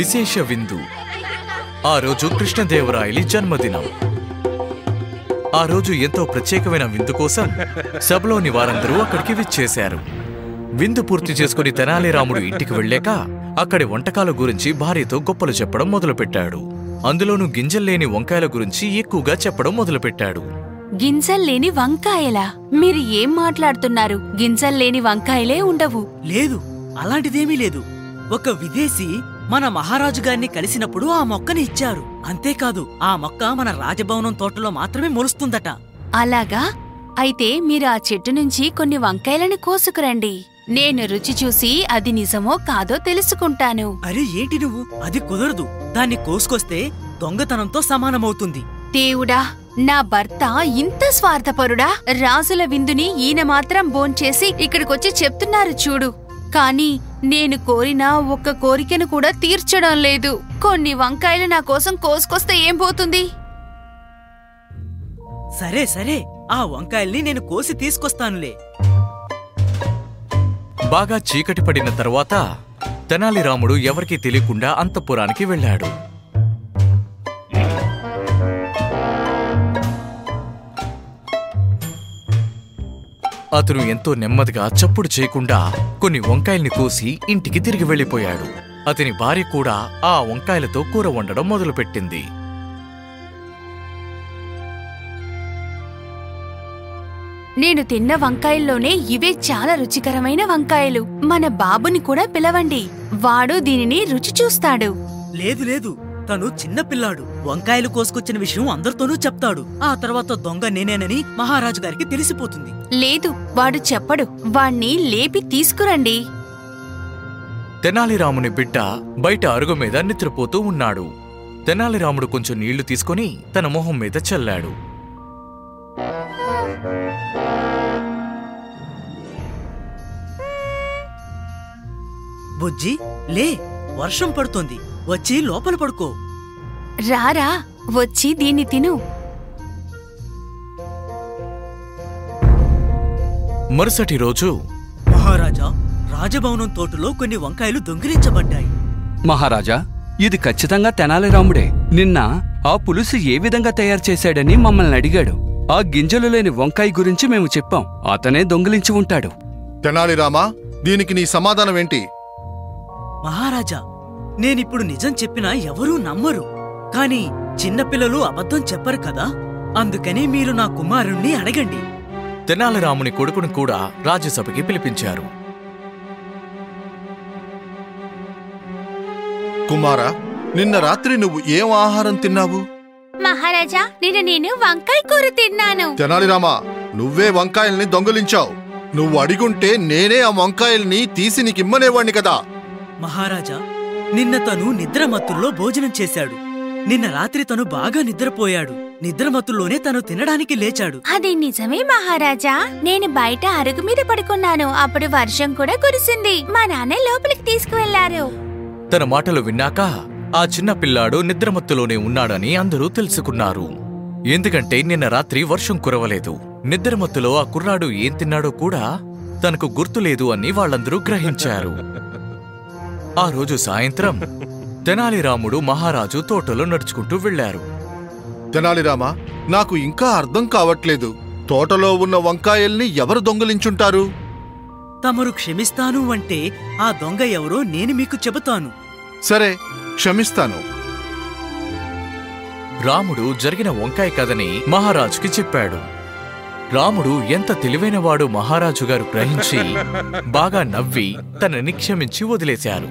విశేష విందు. ఆ రోజు కృష్ణదేవరాయలి జన్మదినం. ఆ రోజు ఎంతో ప్రత్యేకమైన విందు కోసం సభలోని వారందరూ అక్కడికి విచ్చేశారు. విందు పూర్తి చేసుకుని తెనాలి రాముడు ఇంటికి వెళ్ళాక అక్కడి వంటకాల గురించి భార్యతో గొప్పలు చెప్పడం మొదలుపెట్టాడు. అందులోనూ గింజల్లేని వంకాయల గురించి ఎక్కువగా చెప్పడం మొదలుపెట్టాడు. గింజల్లేని వంకాయలా? మీరు ఏం మాట్లాడుతున్నారు? గింజల్లేని వంకాయలే ఉండవు. లేదు అలాంటిదేమీ లేదు. ఒక విదేశీ మన మహారాజు గారిని కలిసినప్పుడు ఆ మొక్కని ఇచ్చారు. అంతేకాదు ఆ మొక్క మన రాజభవనం తోటలో మాత్రమే మొలుస్తుందట. అలాగా? అయితే మీరు ఆ చెట్టు నుంచి కొన్ని వంకాయలను కోసుకురండి. నేను రుచి చూసి అది నిజమో కాదో తెలుసుకుంటాను. అరే ఏంటి నువ్వు? అది కుదరదు. దాన్ని కోసుకొస్తే దొంగతనంతో సమానమవుతుంది. దేవుడా నా భర్త ఇంత స్వార్థపరుడా? రాజుల విందుని ఈయన మాత్రం భోంచేసి ఇక్కడికొచ్చి చెప్తున్నారు చూడు. కాని నేను కోరిన ఒక్క కోరికను కూడా తీర్చడం లేదు. కొన్ని వంకాయలు నా కోసం కోసుకొస్తే ఏం పోతుంది? సరే సరే. ఆ వంకాయల్ని నేను కోసి తీసుకొస్తానులే. బాగా చీకటి పడిన తరువాత తెనాలి రాముడు ఎవరికీ తెలియకుండా అంతఃపురానికి వెళ్ళాడు. అతను ఎంతో నెమ్మదిగా చప్పుడు చేయకుండా కొన్ని వంకాయల్ని కోసి ఇంటికి తిరిగి వెళ్ళిపోయాడు. అతని భార్య కూడా ఆ వంకాయలతో కూర వండడం మొదలుపెట్టింది. నేను తిన్న వంకాయల్లోనే ఇవే చాలా రుచికరమైన వంకాయలు. మన బాబుని కూడా పిలవండి. వాడు దీనిని రుచి చూస్తాడు. లేదు లేదు. తను చిన్న పిల్లాడు. వంకాయలు కోసుకొచ్చిన విషయం అందరితోనూ చెప్తాడు. ఆ తర్వాత దొంగ నేనేనని మహారాజు గారికి తెలిసిపోతుంది. లేదు వాడు చెప్పడు. వాణ్ణి లేపి తీసుకురండి. తెనాలిరాముని బిడ్డ బయట అరుగు మీద నిద్రపోతూ ఉన్నాడు. తెనాలిరాముడు కొంచెం నీళ్ళు తీసుకొని తన మొహం మీద చల్లాడు. బుజ్జి లే వర్షం పడుతోంది. వచ్చి లోపల పడుకో. రారా వచ్చి దీన్ని తిను. మరుసటి రోజు మహారాజా రాజభవనం తోటలో కొన్ని వంకాయలు దొంగిలించబడ్డాయి. మహారాజా ఇది ఖచ్చితంగా తెనాలి రాముడే. నిన్న ఆ పులుసు ఏ విధంగా తయారు చేశాడని మమ్మల్ని అడిగాడు. ఆ గింజలు లేని వంకాయ గురించి మేము చెప్పాం. అతనే దొంగిలించి ఉంటాడు. తెనాలి రామా దీనికి నీ సమాధానం ఏంటి? మహారాజా నేనిప్పుడు నిజం చెప్పినా ఎవరూ నమ్మరు. కాని చిన్నపిల్లలు అబద్ధం చెప్పరు కదా. అందుకని మీరు నా కుమారుణ్ణి అడగండి. తెనాలిరాముని కొడుకును కూడా రాజ్యసభకి పిలిపించారు. కుమారా నిన్న రాత్రి నువ్వు ఏం ఆహారం తిన్నావు? మహారాజా నిన్న నేను వంకాయ కూర తిన్నాను. తెనాలి రామా నువ్వే వంకాయల్ని దొంగలించావు. నువ్వు అడిగుంటే నేనే ఆ వంకాయల్ని తీసి నీకిమ్మనేవాణ్ణి కదా. మహారాజా నిన్న తను నిద్రమత్తుల్లో భోజనం చేశాడు. నిన్న రాత్రి తను బాగా నిద్రపోయాడు. నిద్రమత్తుల్లోనే తను తినడానికి లేచాడు. అది నిజమే మహారాజా. నేను బయట అరుగు మీద పడుకున్నాను. అప్పుడు వర్షం కూడా కురిసింది. మా నాన్న లోపలికి తీసుకువెళ్ళారు. తన మాటలు విన్నాక ఆ చిన్న పిల్లాడు నిద్రమత్తులోనే ఉన్నాడని అందరూ తెలుసుకున్నారు. ఎందుకంటే నిన్న రాత్రి వర్షం కురవలేదు. నిద్రమత్తులో ఆ కుర్రాడు ఏం తిన్నాడో కూడా తనకు గుర్తులేదు అని వాళ్ళందరూ గ్రహించారు. ఆ రోజు సాయంత్రం తెనాలిరాముడు మహారాజు తోటలో నడుచుకుంటూ వెళ్ళారు తెనాలి రామా నాకు ఇంకా అర్థం కావట్లేదు. తోటలో ఉన్న వంకాయల్ని ఎవరు దొంగలించుంటారు? తమరు క్షమిస్తాను అంటే ఆ దొంగ ఎవరో నేను మీకు చెబుతాను. సరే క్షమిస్తాను. రాముడు జరిగిన వంకాయ కథని మహారాజుకి చెప్పాడు. రాముడు ఎంత తెలివైనవాడు మహారాజు గారు గ్రహించి బాగా నవ్వి తనని క్షమించి వదిలేశారు.